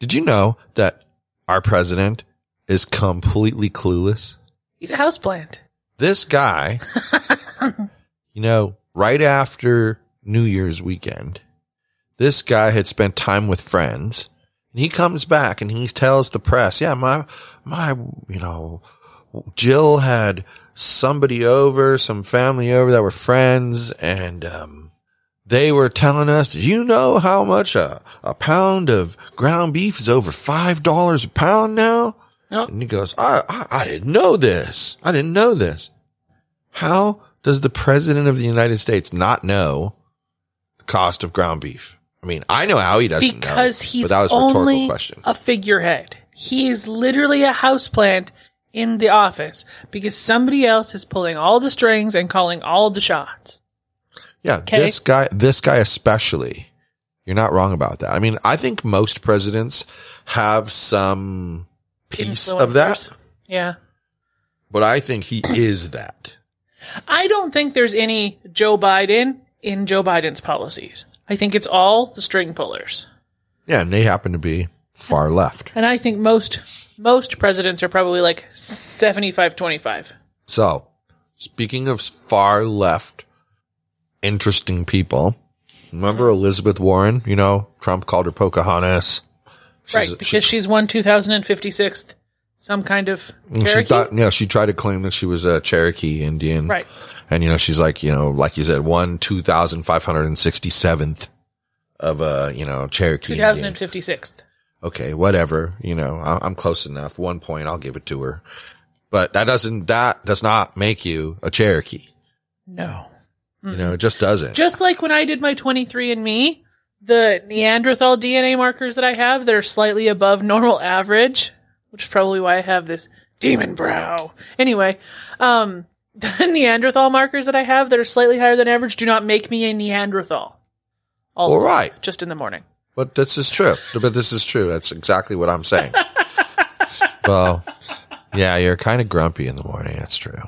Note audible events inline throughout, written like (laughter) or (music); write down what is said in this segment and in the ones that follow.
Did you know that our president is completely clueless? He's a houseplant. This guy, (laughs) you know, right after New Year's weekend, this guy had spent time with friends and he comes back and he tells the press, yeah, my, my, you know, Jill had somebody over, some family over that were friends and, um, they were telling us, you know how much a, a pound of ground beef is over $5 a pound now? Nope. And he goes, I, I, I didn't know this. I didn't know this. How does the president of the United States not know the cost of ground beef? I mean, I know how he doesn't Because know, he's but that was a rhetorical only question. a figurehead. He is literally a houseplant in the office because somebody else is pulling all the strings and calling all the shots. Yeah, Okay. this guy, this guy especially. You're not wrong about that. I mean, I think most presidents have some piece of that, Yeah. but I think he is that. I don't think there's any Joe Biden in Joe Biden's policies. I think it's all the string pullers. Yeah, and they happen to be far left. And I think most most presidents are probably like 75 25. So, speaking of far left, interesting people, remember Elizabeth Warren? You know, Trump called her Pocahontas. She's- right, because she, she's one 2056th some kind of she Cherokee. thought, yeah, she tried to claim that she was a Cherokee Indian. right. And, you know, she's like, you know, like you said, one 2,567th of a, you know, Cherokee. Indian. 2056th. Okay, whatever. You know, I'm close enough. One point, I'll give it to her. But that doesn't, that does not make you a Cherokee. No. You know, it just doesn't. Just like when I did my 23andme, the Neanderthal DNA markers that I have that are slightly above normal average, which is probably why I have this demon brow. Anyway, um, (laughs) the Neanderthal markers that I have that are slightly higher than average do not make me a Neanderthal. All All right. just in the morning. But this is true. But this is true. That's exactly what I'm saying. (laughs) well, yeah, you're kind of grumpy in the morning. That's true.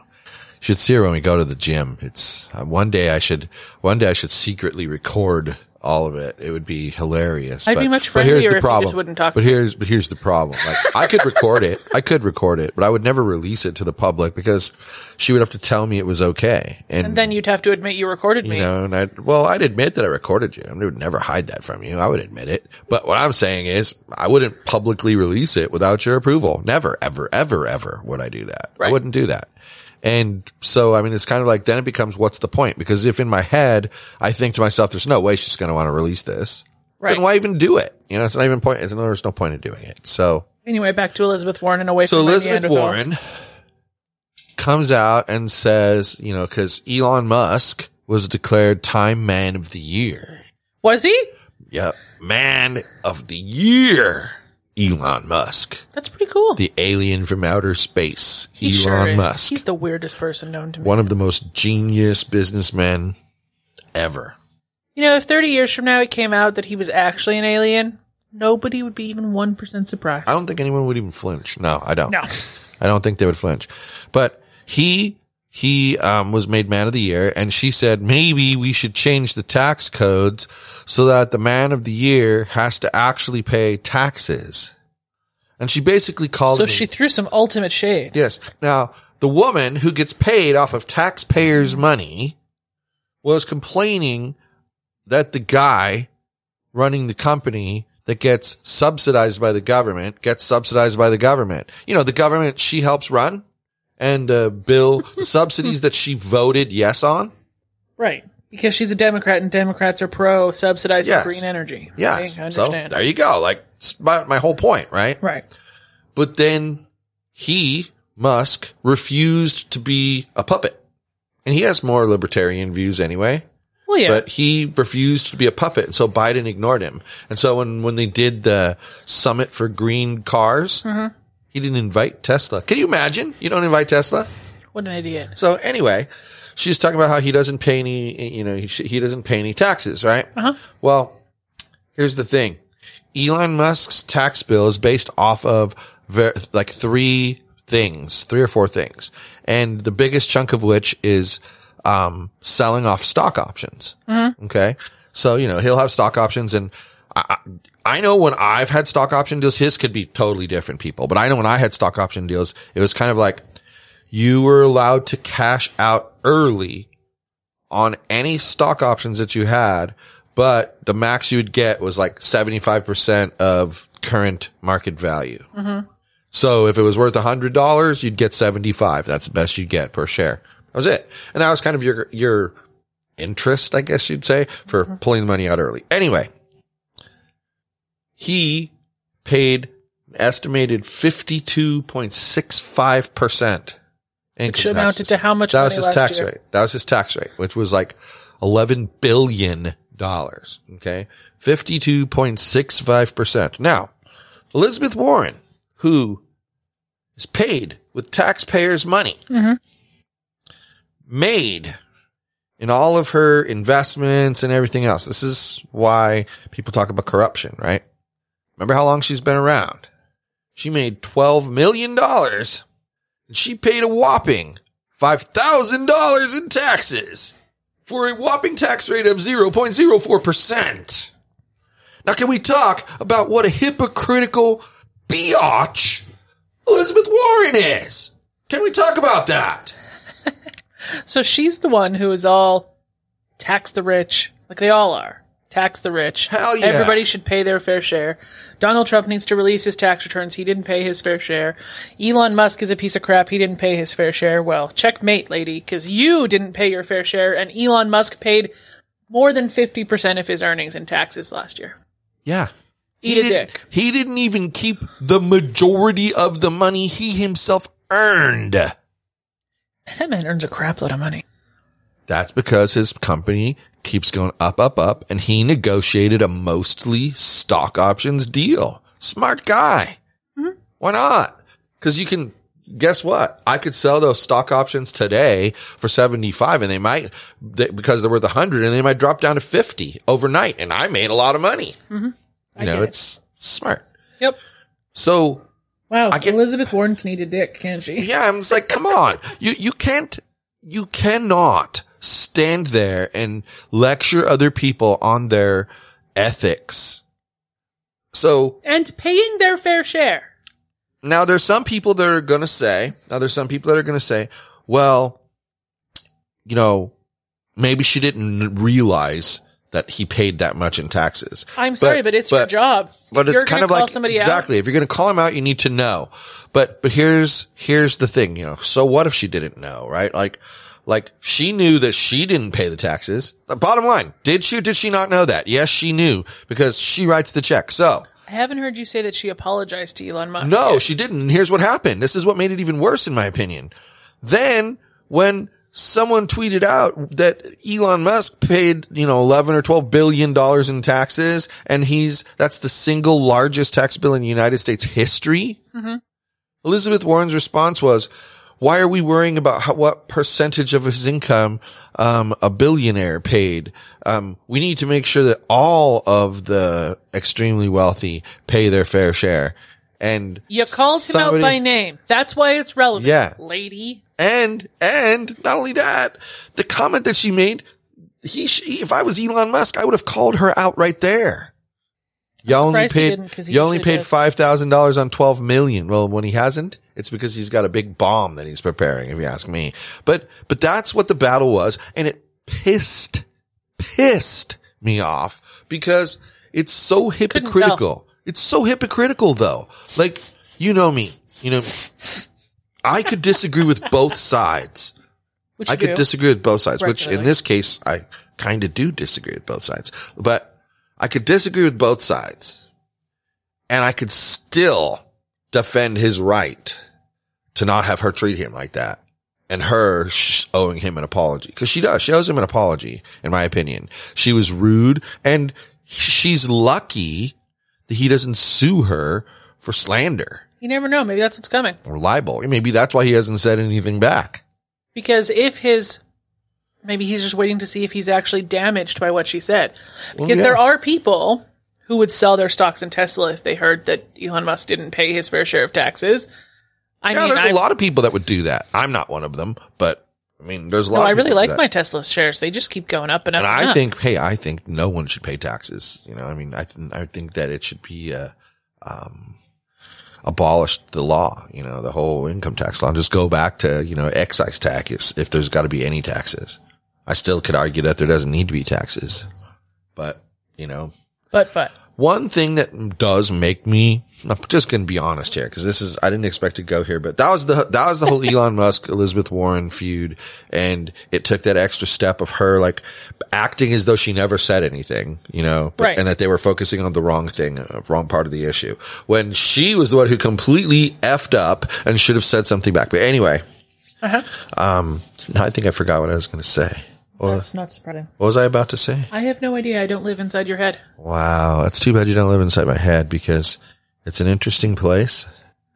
Should see her when we go to the gym. It's uh, one day I should, one day I should secretly record all of it. It would be hilarious. I'd be much friendlier if you just wouldn't talk But here's, but here's the problem. Like I could record it. I could record it, but I would never release it to the public because she would have to tell me it was okay. And, And then you'd have to admit you recorded me. you know, and I, well, I'd admit that I recorded you. I would never hide that from you. I would admit it. But what I'm saying is I wouldn't publicly release it without your approval. Never, ever, ever, ever would I do that. I wouldn't do that. And so, I mean, it's kind of like, then it becomes, what's the point? Because if in my head, I think to myself, there's no way she's going to want to release this. Right. Then why even do it? You know, it's not even point. It's, there's no point in doing it. So, Anyway, back to Elizabeth Warren and away so from my Elizabeth Warren comes out and says, you know, cause Elon Musk was declared Time Man of the Year. Was he? Yep. Man of the Year. Elon Musk. That's pretty cool. The alien from outer space. he Elon sure. Musk. He's the weirdest person known to me. One of the most genius businessmen ever. You know, if 30 years from now it came out that he was actually an alien, nobody would be even 1% surprised. I don't think anyone would even flinch. No, I don't. No. I don't think they would flinch. But he he um, was made man of the year, and she said maybe we should change the tax codes so that the man of the year has to actually pay taxes. And she basically called So me. she threw some ultimate shade. yes. Now the woman who gets paid off of taxpayers' money was complaining that the guy running the company that gets subsidized by the government gets subsidized by the government. You know, the government she helps run and uh, bill subsidies that she voted yes on. Right. Because she's a Democrat and Democrats are pro subsidizing Yes. green energy. Yes. I So understand. there you go. Like it's my, my whole point, right? right. But then he, Musk, refused to be a puppet. And he has more libertarian views anyway. Well, yeah. But he refused to be a puppet. And so Biden ignored him. And so when, when they did the summit for green cars, Mm-hmm. He didn't invite Tesla. Can you imagine? You don't invite Tesla? what an idiot. So anyway, she's talking about how he doesn't pay any, you know, he, he doesn't pay any taxes, right? Uh-huh. Well, here's the thing. Elon Musk's tax bill is based off of ver- like three things, three or four things. And the biggest chunk of which is, um, selling off stock options. Okay. So, you know, he'll have stock options and I, I know when I've had stock option deals, his could be totally different people, but I know when I had stock option deals, it was kind of like you were allowed to cash out early on any stock options that you had, but the max you would get was like 75% of current market value. Mm-hmm. So if it was worth $100, you'd get 75. That's the best you'd get per share. That was it. And that was kind of your, your interest, I guess you'd say, for mm-hmm. pulling the money out early. Anyway, he paid an estimated 52.65% income Should amounted taxes. to how much That was his tax year? rate. That was his tax rate, which was like eleven billion dollars. Okay, fifty-two point six five percent. Now, Elizabeth Warren, who is paid with taxpayers' money, Mhm. made in all of her investments and everything else. This is why people talk about corruption, right? Remember how long she's been around? She made twelve million dollars and she paid a whopping $5,000 in taxes for a whopping tax rate of 0.04%. Now, can we talk about what a hypocritical biatch Elizabeth Warren is? Can we talk about that? (laughs) So she's the one who is all tax the rich, like they all are. Tax the rich. Hell yeah. Everybody should pay their fair share. Donald Trump needs to release his tax returns. He didn't pay his fair share. Elon Musk is a piece of crap. He didn't pay his fair share. Well, checkmate, lady, because you didn't pay your fair share, and Elon Musk paid more than 50% of his earnings in taxes last year. Yeah. Eat he a didn't- dick. He didn't even keep the majority of the money he himself earned. That man earns a crap load of money. That's because his company keeps going up, up, up, and he negotiated a mostly stock options deal. Smart guy. Mm-hmm. Why not? Because you can, guess what? I could sell those stock options today for 75 and they might, they, because they're worth 100 and they might drop down to 50 overnight and I made a lot of money. Mm-hmm. I You know, it. it's smart. Yep. So Wow. Get- Elizabeth Warren can eat a dick, can't she? Yeah, I'm just like, come on. You you can't you cannot stand there and lecture other people on their ethics. So And paying their fair share. now there's some people that are gonna say, now there's some people that are gonna say, well, you know, maybe she didn't realize that he paid that much in taxes. I'm sorry, but, it's your job. But it's you're kind gonna of call like somebody out, exactly. If you're going to call him out, you need to know. But but here's here's the thing. You know. So what if she didn't know? Right? Like like she knew that she didn't pay the taxes. The bottom line, did she or did she not know that? Yes, she knew because she writes the check. So I haven't heard you say that she apologized to Elon Musk. no, yet. she didn't. And here's what happened. This is what made it even worse, in my opinion. Then when someone tweeted out that Elon Musk paid, you know, 11 or 12 billion dollars in taxes and he's, that's the single largest tax bill in the United States history. Mm-hmm. Elizabeth Warren's response was, why are we worrying about how, what percentage of his income, um, a billionaire paid? Um, we need to make sure that all of the extremely wealthy pay their fair share. And You called him out by name. That's why it's relevant. Yeah. Lady. and and not only that, the comment that she made, he she, if I was Elon Musk, I would have called her out right there. You only paid you only paid five thousand dollars on twelve million. Well, when he hasn't, it's because he's got a big bomb that he's preparing. If you ask me, but but that's what the battle was, and it pissed pissed me off because It's so hypocritical. It's so hypocritical though. Like, you know me, you know, I could disagree with both sides. Which I could do. disagree with both sides, which in this case, I kind of do disagree with both sides, but I could disagree with both sides and I could still defend his right to not have her treat him like that and her sh- owing him an apology. Cause she does. She owes him an apology, in my opinion. She was rude and she's lucky that he doesn't sue her for slander You never know. Maybe that's what's coming. or libel. Maybe that's why he hasn't said anything back. Because if his, maybe he's just waiting to see if he's actually damaged by what she said. Well, Because yeah. there are people who would sell their stocks in Tesla if they heard that Elon Musk didn't pay his fair share of taxes. I yeah, mean, there's a lot of people that would do that. I'm not one of them, but I mean, there's a lot. no, of I really like my Tesla shares. They just keep going up and up. And and I up. think, hey, I think no one should pay taxes. You know, I mean, I th- I think that it should be uh, um, abolished the law. You know, the whole income tax law. Just go back to you know excise tax if there's got to be any taxes. I still could argue that there doesn't need to be taxes, but you know, but but one thing that does make me I'm just going to be honest here because this is I didn't expect to go here, but that was the that was the whole (laughs) Elon Musk Elizabeth Warren feud, and it took that extra step of her like acting as though she never said anything, you know, but, Right. and that they were focusing on the wrong thing, uh, wrong part of the issue when she was the one who completely effed up and should have said something back. But anyway, uh-huh. um, I think I forgot what I was going to say. What, that's not surprising. what was I about to say? I have no idea. I don't live inside your head. Wow, that's too bad you don't live inside my head because it's an interesting place.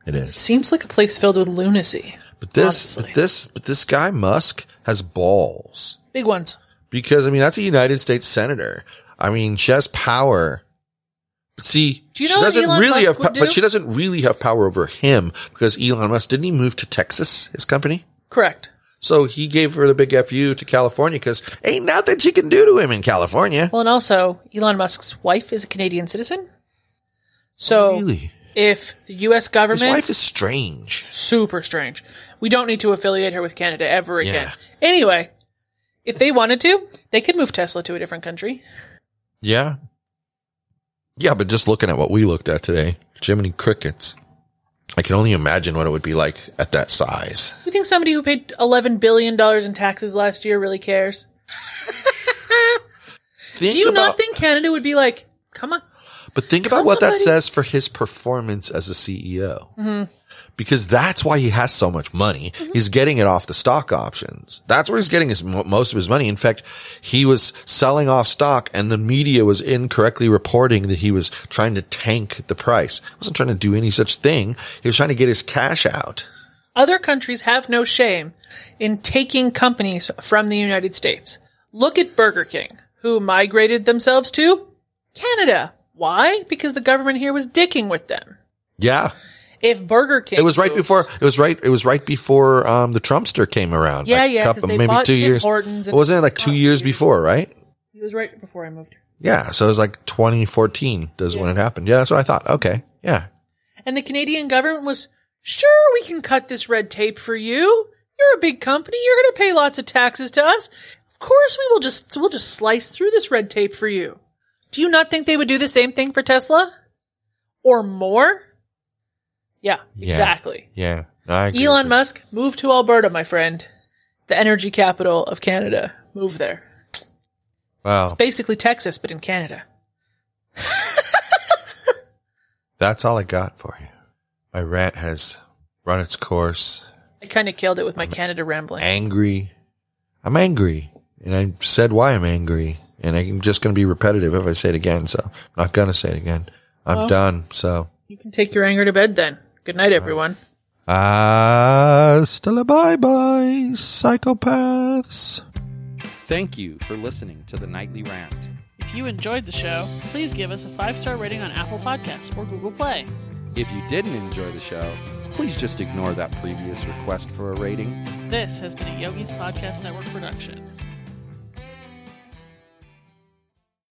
It is. Seems like a place filled with lunacy. But this, Honestly. but this, but this guy Musk has balls Big ones. because I mean that's a United States senator. I mean she has power. But see, Do you she know what doesn't Elon really Musk have, do? but she doesn't really have power over him because Elon Musk didn't he move to Texas, his company? Correct. So he gave her the big fu to California because ain't nothing she can do to him in California. Well, and also, Elon Musk's wife is a Canadian citizen. So really, if the U.S. government his wife is strange. super strange. We don't need to affiliate her with Canada ever again. Yeah. Anyway, if they wanted to, they could move Tesla to a different country. Yeah. Yeah, but just looking at what we looked at today, Jiminy Crickets, I can only imagine what it would be like at that size. You think somebody who paid $11 billion in taxes last year really cares? (laughs) Do you about, not think Canada would be like, come on? But think about what that says for his performance as a CEO. Mm-hmm. Because that's why he has so much money. Mm-hmm. He's getting it off the stock options. That's where he's getting his most of his money. In fact, he was selling off stock and the media was incorrectly reporting that he was trying to tank the price. He wasn't trying to do any such thing. He was trying to get his cash out. Other countries have no shame in taking companies from the United States. Look at Burger King, who migrated themselves to Canada. Why? Because the government here was dicking with them. Yeah. If Burger King, It was right moves- before. It was right. It was right before um, the Trumpster came around. Yeah, like, yeah, couple- maybe two Tim years. Hortons Wasn't it like two years before? Right? It was right before I moved here. Yeah. So it was like 2014. Does when it happened. Yeah, that's what I thought. Okay. Yeah. And the Canadian government was, sure, we can cut this red tape for you. You're a big company. You're going to pay lots of taxes to us. Of course, we will just, we'll just slice through this red tape for you. Do you not think they would do the same thing for Tesla? Or more? Yeah, Yeah. exactly. Yeah. I agree Elon Musk, move to Alberta, my friend. The energy capital of Canada. Move there. you. It's Basically Texas, but in Canada. (laughs) That's all I got for you. My rant has run its course. I kind of killed it with my Canada rambling. Angry. I'm angry, and I said why I'm angry, and I'm just going to be repetitive if I say it again. So I'm not going to say it again. I'm Well- done. So. You can take your anger to bed then. Good night, everyone. Uh, Hasta la bye bye, psychopaths. Thank you for listening to the Nightly Rant. If you enjoyed the show, please give us a five star rating on Apple Podcasts or Google Play. If you didn't enjoy the show, please just ignore that previous request for a rating. This has been a Yogi's Podcast Network production.